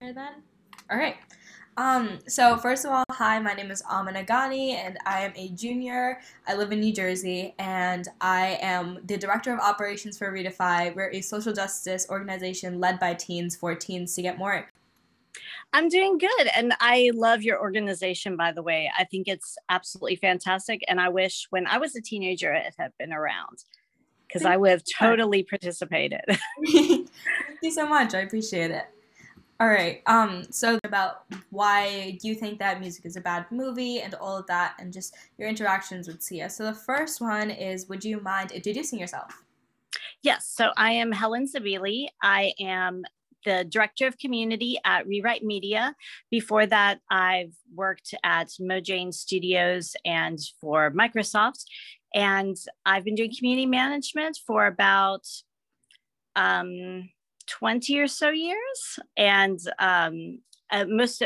then. All right. Um, so first of all, hi, my name is Amenah Ghani, and I am a junior. I live in New Jersey, and I am the director of operations for Redefy. We're a social justice organization led by teens for teens to get more. I'm doing good, and I love your organization. By the way, I think it's absolutely fantastic, and I wish when I was a teenager it had been around because I would have totally participated. Thank you so much. I appreciate it. All right. Um, so about why do you think that music is a bad movie and all of that and just your interactions with Sia. So the first one is would you mind introducing yourself? Yes. So I am Helen Zabili. I am the director of community at Rewrite Media. Before that, I've worked at Mojang Studios and for Microsoft. And I've been doing community management for about um, 20 or so years and um, uh, most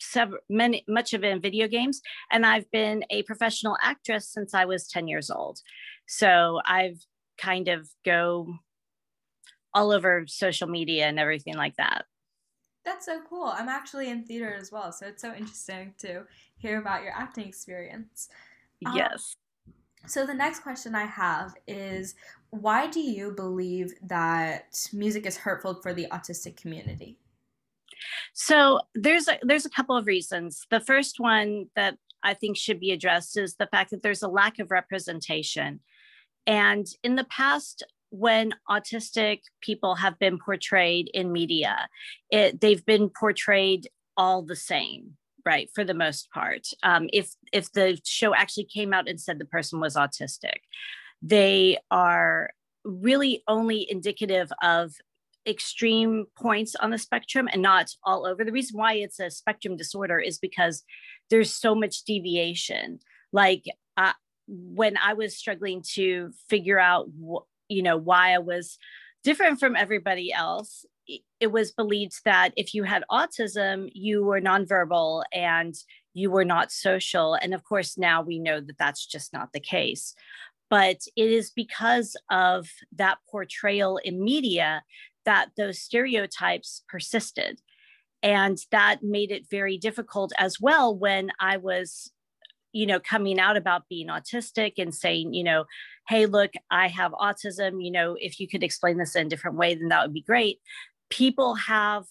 several, many much of it in video games and i've been a professional actress since i was 10 years old. So i've kind of go all over social media and everything like that. That's so cool. I'm actually in theater as well so it's so interesting to hear about your acting experience. Yes. um, so the next question i have is why do you believe that music is hurtful for the autistic community? So there's a, there's a couple of reasons. The first one that I think should be addressed is the fact that there's a lack of representation. And in the past, when autistic people have been portrayed in media, it, they've been portrayed all the same, right? For the most part, um, if if the show actually came out and said the person was autistic, they are really only indicative of extreme points on the spectrum and not all over. The reason why it's a spectrum disorder is because there's so much deviation. Like uh, when I was struggling to figure out, wh- you know, why I was different from everybody else, it was believed that if you had autism, you were nonverbal and you were not social. And of course, now we know that that's just not the case but it is because of that portrayal in media that those stereotypes persisted and that made it very difficult as well when i was you know coming out about being autistic and saying you know hey look i have autism you know if you could explain this in a different way then that would be great. People have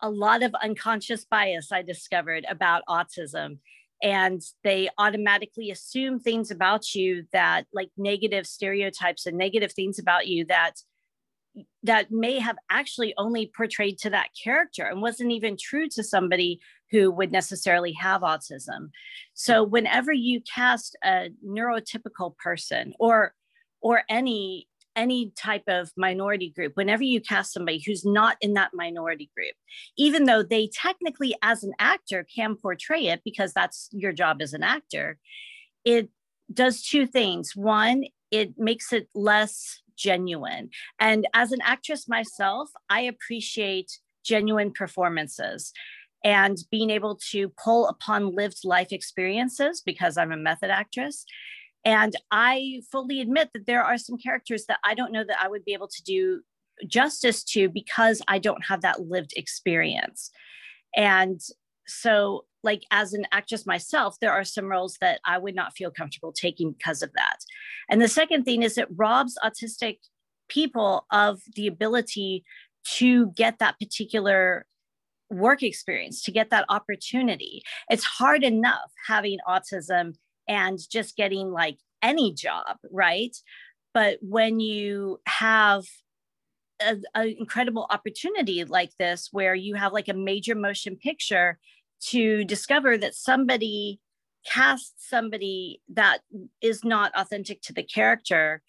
a lot of unconscious bias i discovered about autism and they automatically assume things about you that like negative stereotypes and negative things about you that that may have actually only portrayed to that character and wasn't even true to somebody who would necessarily have autism so whenever you cast a neurotypical person or or any any type of minority group, whenever you cast somebody who's not in that minority group, even though they technically, as an actor, can portray it because that's your job as an actor, it does two things. One, it makes it less genuine. And as an actress myself, I appreciate genuine performances and being able to pull upon lived life experiences because I'm a method actress and I fully admit that there are some characters that I don't know that I would be able to do justice to because I don't have that lived experience. And so, like, as an actress myself, there are some roles that I would not feel comfortable taking because of that. And the second thing is it robs autistic people of the ability to get that particular work experience, to get that opportunity. It's hard enough having autism and just getting like any job, right? But when you have an incredible opportunity like this, where you have like a major motion picture to discover that somebody cast somebody that is not authentic to the character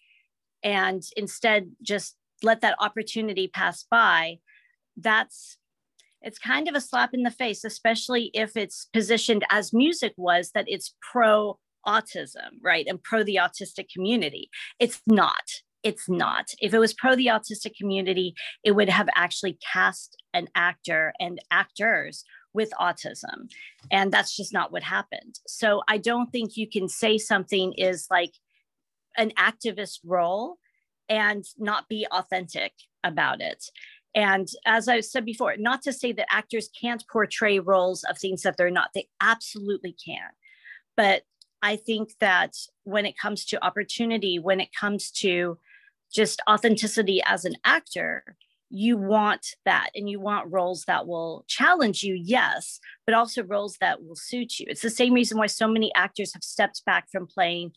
and instead just let that opportunity pass by, that's it's kind of a slap in the face, especially if it's positioned as music was that it's pro autism, right? And pro the autistic community. It's not. It's not. If it was pro the autistic community, it would have actually cast an actor and actors with autism. And that's just not what happened. So I don't think you can say something is like an activist role and not be authentic about it. And as I said before, not to say that actors can't portray roles of things that they're not, they absolutely can. But I think that when it comes to opportunity, when it comes to just authenticity as an actor, you want that and you want roles that will challenge you, yes, but also roles that will suit you. It's the same reason why so many actors have stepped back from playing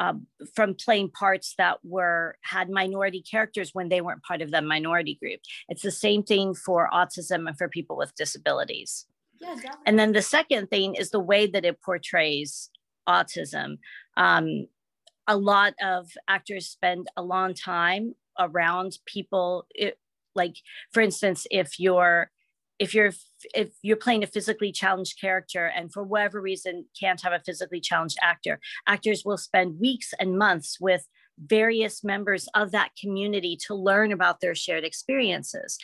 um, from playing parts that were had minority characters when they weren't part of the minority group. It's the same thing for autism and for people with disabilities. Yeah, and then the second thing is the way that it portrays autism. Um, a lot of actors spend a long time around people it, like for instance if you're if you're if you're playing a physically challenged character and for whatever reason can't have a physically challenged actor actors will spend weeks and months with various members of that community to learn about their shared experiences.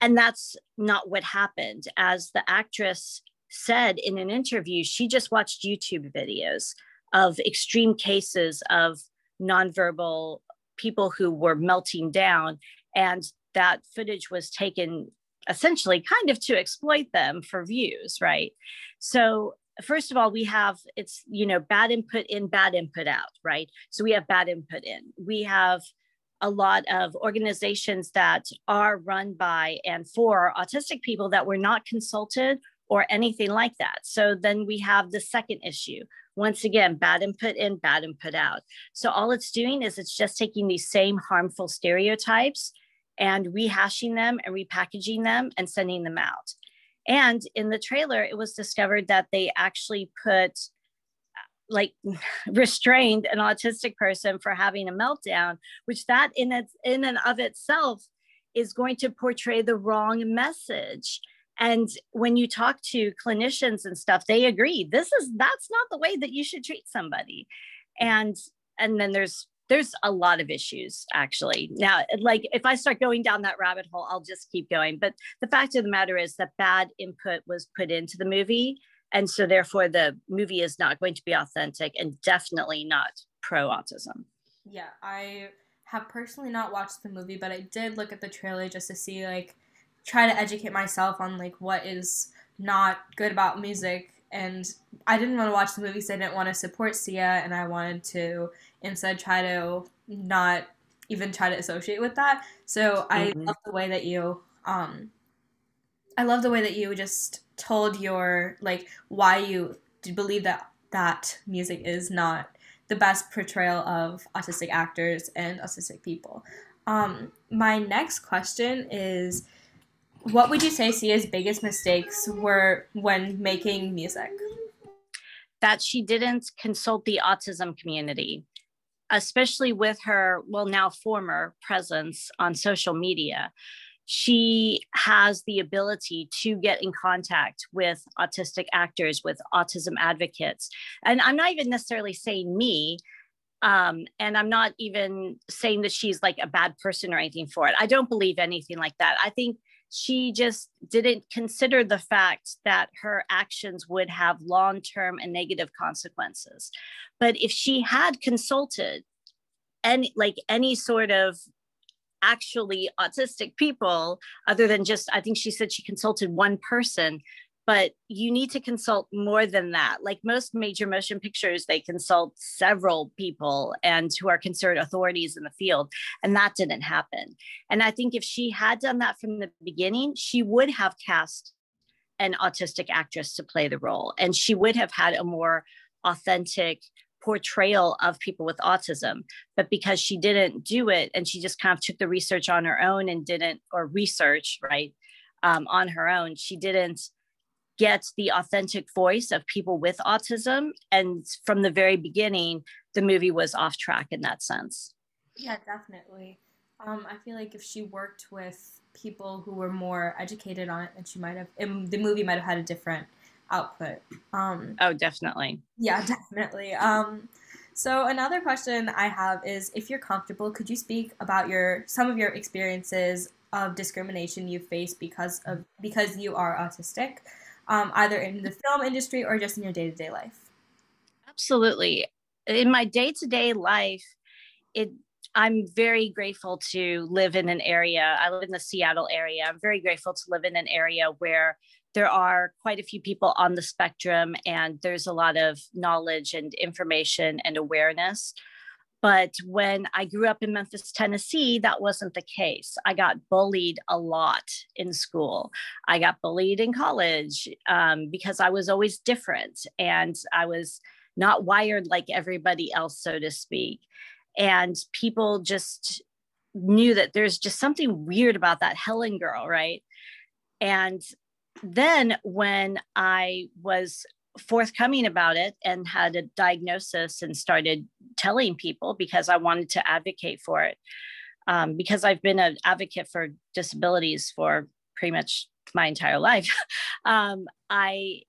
And that's not what happened. As the actress said in an interview she just watched youtube videos of extreme cases of nonverbal people who were melting down and that footage was taken essentially kind of to exploit them for views right? So first of all we have it's you know bad input in bad input out right? So we have bad input in. We have a lot of organizations that are run by and for autistic people that were not consulted or anything like that. So then we have the second issue. Once again bad input in bad input out. So all it's doing is it's just taking these same harmful stereotypes and rehashing them and repackaging them and sending them out. And in the trailer, it was discovered that they actually put like restrained an autistic person for having a meltdown, which that in its in and of itself is going to portray the wrong message. And when you talk to clinicians and stuff, they agree this is that's not the way that you should treat somebody. And and then there's there's a lot of issues actually. Now like if i start going down that rabbit hole i'll just keep going. But the fact of the matter is that bad input was put into the movie and so therefore the movie is not going to be authentic and definitely not pro autism yeah i have personally not watched the movie but i did look at the trailer just to see like try to educate myself on like what is not good about music and I didn't want to watch the movie because I didn't want to support Sia, and I wanted to instead try to not even try to associate with that. So I mm-hmm. love the way that you, um, I love the way that you just told your like why you believe that that music is not the best portrayal of autistic actors and autistic people. Um, my next question is what would you say Sia's biggest mistakes were when making music? That she didn't consult the autism community, especially with her, well, now former presence on social media. She has the ability to get in contact with autistic actors, with autism advocates. And I'm not even necessarily saying me, um, and I'm not even saying that she's like a bad person or anything for it. I don't believe anything like that. I think she just didn't consider the fact that her actions would have long term and negative consequences. But if she had consulted any, like any sort of actually autistic people, other than just, I think she said she consulted one person, but you need to consult more than that. Like most major motion pictures, they consult several people and who are considered authorities in the field, and that didn't happen. And I think if she had done that from the beginning, she would have cast an autistic actress to play the role, and she would have had a more authentic portrayal of people with autism. But because she didn't do it and she just kind of took the research on her own and didn't, or research, right, um, on her own, she didn't get the authentic voice of people with autism. And from the very beginning, the movie was off track in that sense. Yeah, definitely. Um, I feel like if she worked with people who were more educated on it, then she might have, the movie might have had a different output. Um, oh, definitely. Yeah, definitely. Um, so another question I have is, if you're comfortable, could you speak about your some of your experiences of discrimination you faced because of because you are autistic? Um, either in the film industry or just in your day to day life? Absolutely. In my day to day life, it I'm very grateful to live in an area. I live in the Seattle area. I'm very grateful to live in an area where there are quite a few people on the spectrum and there's a lot of knowledge and information and awareness. But when I grew up in Memphis, Tennessee, that wasn't the case. I got bullied a lot in school. I got bullied in college um, because I was always different and I was not wired like everybody else, so to speak. And people just knew that there's just something weird about that Helen girl, right? And then when I was forthcoming about it and had a diagnosis and started telling people because I wanted to advocate for it. Um, because I've been an advocate for disabilities for pretty much my entire life, um, I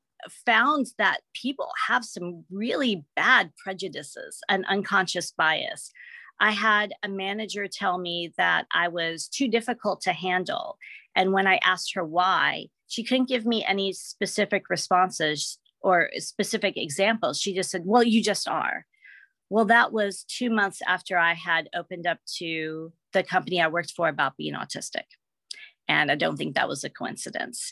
found that people have some really bad prejudices and unconscious bias. I had a manager tell me that I was too difficult to handle. And when I asked her why, she couldn't give me any specific responses or specific examples. She just said, Well, you just are. Well, that was two months after I had opened up to the company I worked for about being autistic. And I don't think that was a coincidence.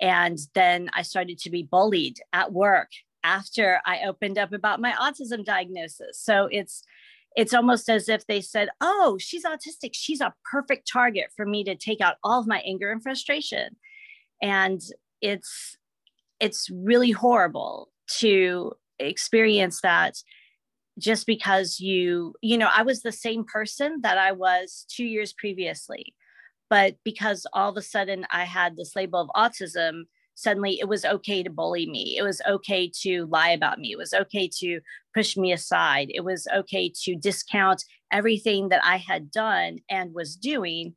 And then I started to be bullied at work after I opened up about my autism diagnosis. So it's it's almost as if they said, "Oh, she's autistic. She's a perfect target for me to take out all of my anger and frustration." And it's it's really horrible to experience that just because you you know i was the same person that i was two years previously but because all of a sudden i had this label of autism suddenly it was okay to bully me. It was okay to lie about me. It was okay to push me aside. It was okay to discount everything that i had done and was doing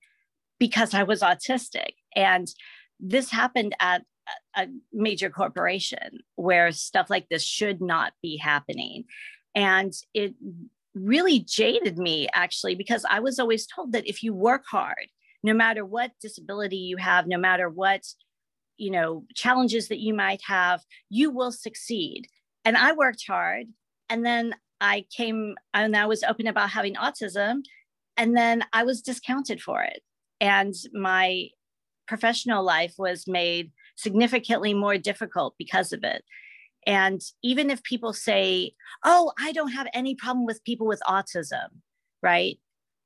because i was autistic. And this happened at a major corporation where stuff like this should not be happening. And it really jaded me actually, because I was always told that if you work hard, no matter what disability you have, no matter what you know challenges that you might have you will succeed and i worked hard and then i came and i was open about having autism and then i was discounted for it and my professional life was made significantly more difficult because of it. And even if people say, oh, I don't have any problem with people with autism, right?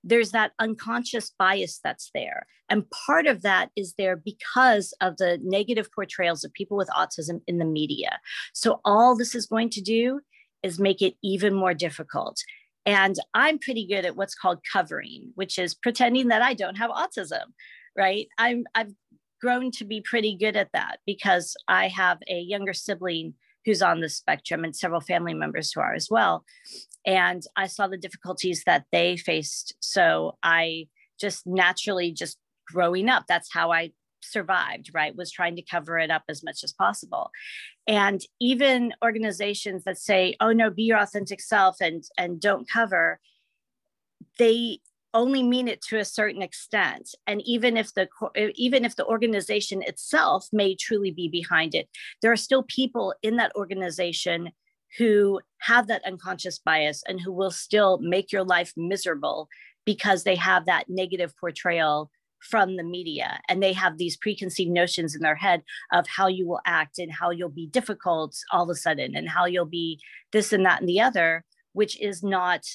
There's that unconscious bias that's there. And part of that is there because of the negative portrayals of people with autism in the media. So, all this is going to do is make it even more difficult. And I'm pretty good at what's called covering, which is pretending that I don't have autism, right? I'm, I've grown to be pretty good at that because I have a younger sibling who's on the spectrum and several family members who are as well. And I saw the difficulties that they faced. So I just naturally, just growing up, that's how I survived, right? Was trying to cover it up as much as possible. And even organizations that say, oh no, be your authentic self and, and don't cover, they only mean it to a certain extent. And even if the even if the organization itself may truly be behind it there are still people in that organization who have that unconscious bias and who will still make your life miserable because they have that negative portrayal from the media. And they have these preconceived notions in their head of how you will act and how you'll be difficult all of a sudden and how you'll be this and that and the other which is not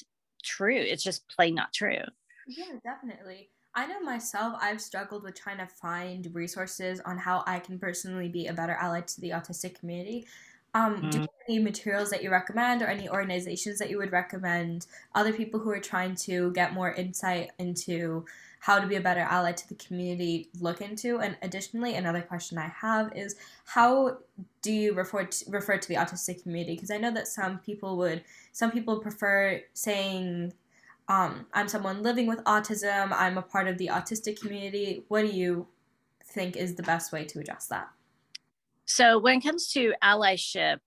true. It's just plain not true yeah, definitely. I know myself, I've struggled with trying to find resources on how I can personally be a better ally to the autistic community. Um, mm-hmm. Do you have any materials that you recommend or any organizations that you would recommend other people who are trying to get more insight into how to be a better ally to the community look into? And additionally, another question I have is how do you refer to, refer to the autistic community? Because I know that some people would, some people prefer saying um, I'm someone living with autism, I'm a part of the autistic community. What do you think is the best way to address that? So, when it comes to allyship,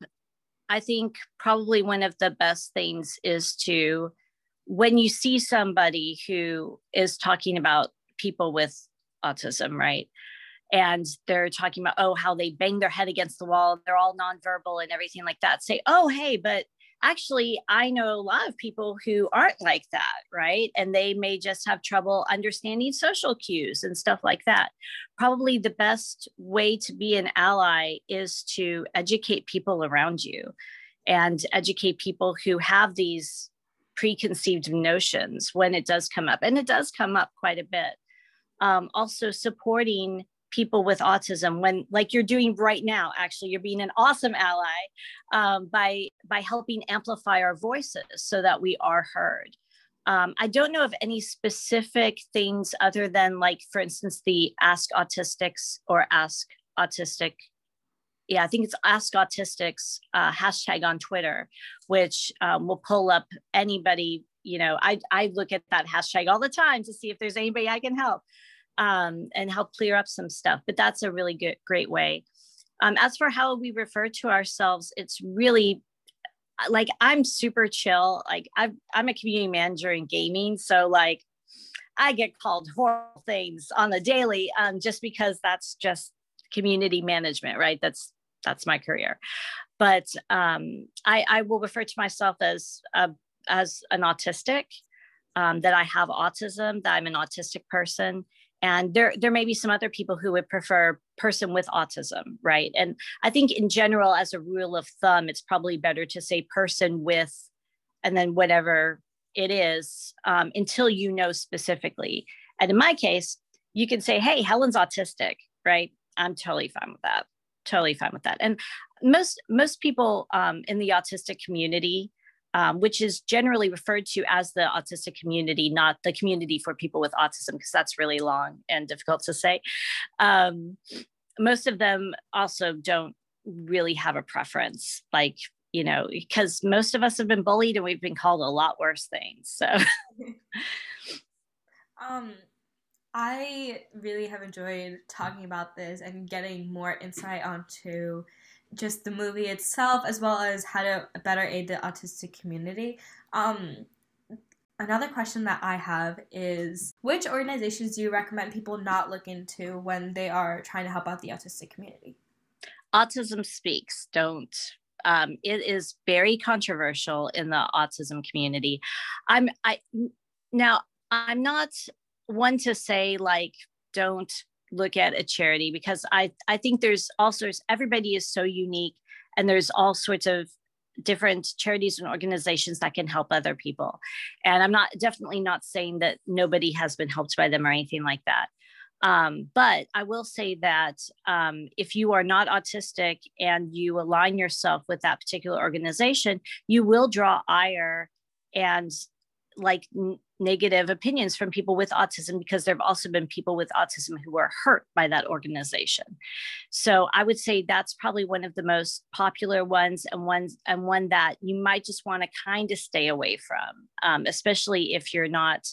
I think probably one of the best things is to, when you see somebody who is talking about people with autism, right? And they're talking about, oh, how they bang their head against the wall, they're all nonverbal and everything like that. Say, oh, hey, but actually, I know a lot of people who aren't like that, right? And they may just have trouble understanding social cues and stuff like that. Probably the best way to be an ally is to educate people around you and educate people who have these preconceived notions when it does come up. And it does come up quite a bit. Um, also, supporting people with autism when like you're doing right now actually you're being an awesome ally um, by by helping amplify our voices so that we are heard. Um, i don't know of any specific things other than like for instance the ask autistics or ask autistic. Yeah i think it's ask autistics uh, hashtag on twitter which um, will pull up anybody you know I, I look at that hashtag all the time to see if there's anybody i can help um, and help clear up some stuff. But that's a really good, great way. Um, as for how we refer to ourselves, it's really like I'm super chill. Like i am a community manager in gaming, so like I get called horrible things on the daily, um, just because that's just community management, right? That's that's my career. But um, I, I will refer to myself as a, as an autistic. Um, that I have autism, that I'm an autistic person, and there there may be some other people who would prefer person with autism right? And i think in general as a rule of thumb it's probably better to say person with and then whatever it is um, until you know specifically. And in my case you can say hey helen's autistic right? I'm totally fine with that totally fine with that. And most most people um, in the autistic community um, which is generally referred to as the autistic community, not the community for people with autism, because that's really long and difficult to say. Um, most of them also don't really have a preference, like, you know, because most of us have been bullied and we've been called a lot worse things. So, um, I really have enjoyed talking about this and getting more insight onto just the movie itself as well as how to better aid the autistic community. Um, another question that I have is which organizations do you recommend people not look into when they are trying to help out the autistic community? Autism Speaks. Don't. Um, it is very controversial in the autism community. I'm I now I'm not one to say like don't look at a charity because I I think there's also everybody is so unique and there's all sorts of different charities and organizations that can help other people. And I'm not definitely not saying that nobody has been helped by them or anything like that. Um, but I will say that um, if you are not autistic and you align yourself with that particular organization, you will draw ire and like negative opinions from people with autism because there have also been people with autism who were hurt by that organization. So I would say that's probably one of the most popular ones and ones and one that you might just want to kind of stay away from, um, especially if you're not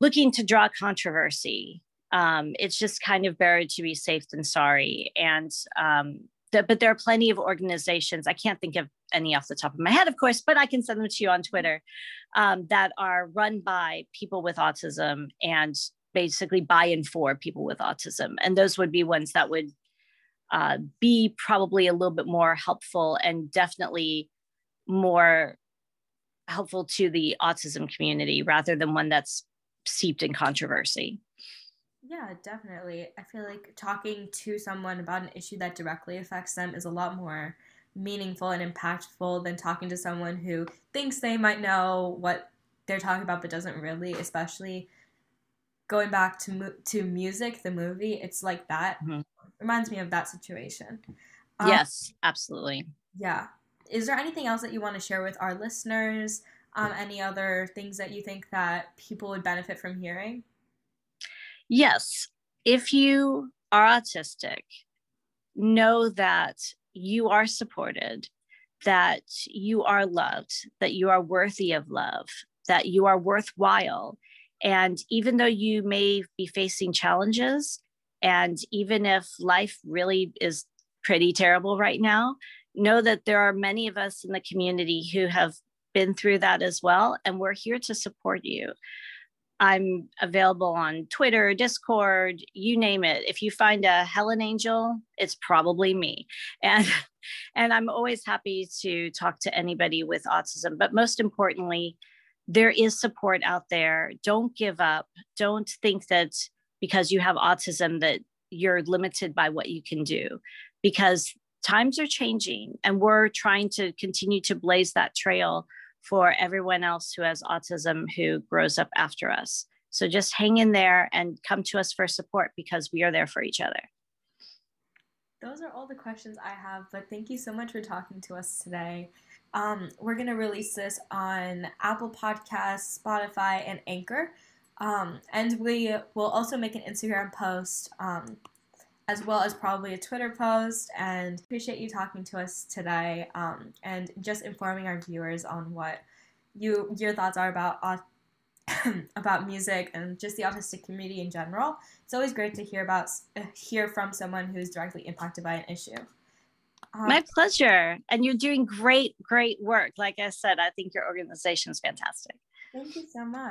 looking to draw controversy. Um, it's just kind of better to be safe than sorry. And um, but there are plenty of organizations. I can't think of any off the top of my head, of course, but I can send them to you on Twitter um, that are run by people with autism and basically by and for people with autism. And those would be ones that would uh, be probably a little bit more helpful and definitely more helpful to the autism community rather than one that's seeped in controversy. Yeah, definitely. I feel like talking to someone about an issue that directly affects them is a lot more meaningful and impactful than talking to someone who thinks they might know what they're talking about but doesn't really, especially going back to mu- to music, the movie, it's like that. Mm-hmm. Reminds me of that situation. Um, yes, absolutely. Yeah. Is there anything else that you want to share with our listeners? Um, any other things that you think that people would benefit from hearing? Yes. If you are autistic, know that you are supported, that you are loved, that you are worthy of love, that you are worthwhile. And even though you may be facing challenges, and even if life really is pretty terrible right now, know that there are many of us in the community who have been through that as well. And we're here to support you I'm available on Twitter, Discord, you name it. If you find a Helen Angel, it's probably me. And and I'm always happy to talk to anybody with autism, but most importantly, there is support out there. Don't give up. Don't think that because you have autism that you're limited by what you can do because times are changing and we're trying to continue to blaze that trail for everyone else who has autism who grows up after us. So just hang in there and come to us for support because we are there for each other. Those are all the questions I have, but thank you so much for talking to us today. Um, we're going to release this on Apple Podcasts, Spotify, and Anchor. Um, and we will also make an Instagram post um, as well as probably a Twitter post. And appreciate you talking to us today um, and just informing our viewers on what you your thoughts are about about music and just the autistic community in general. It's always great to hear about hear from someone who's directly impacted by an issue. Um, My pleasure. And you're doing great, great work. Like I said, I think your organization is fantastic. Thank you so much.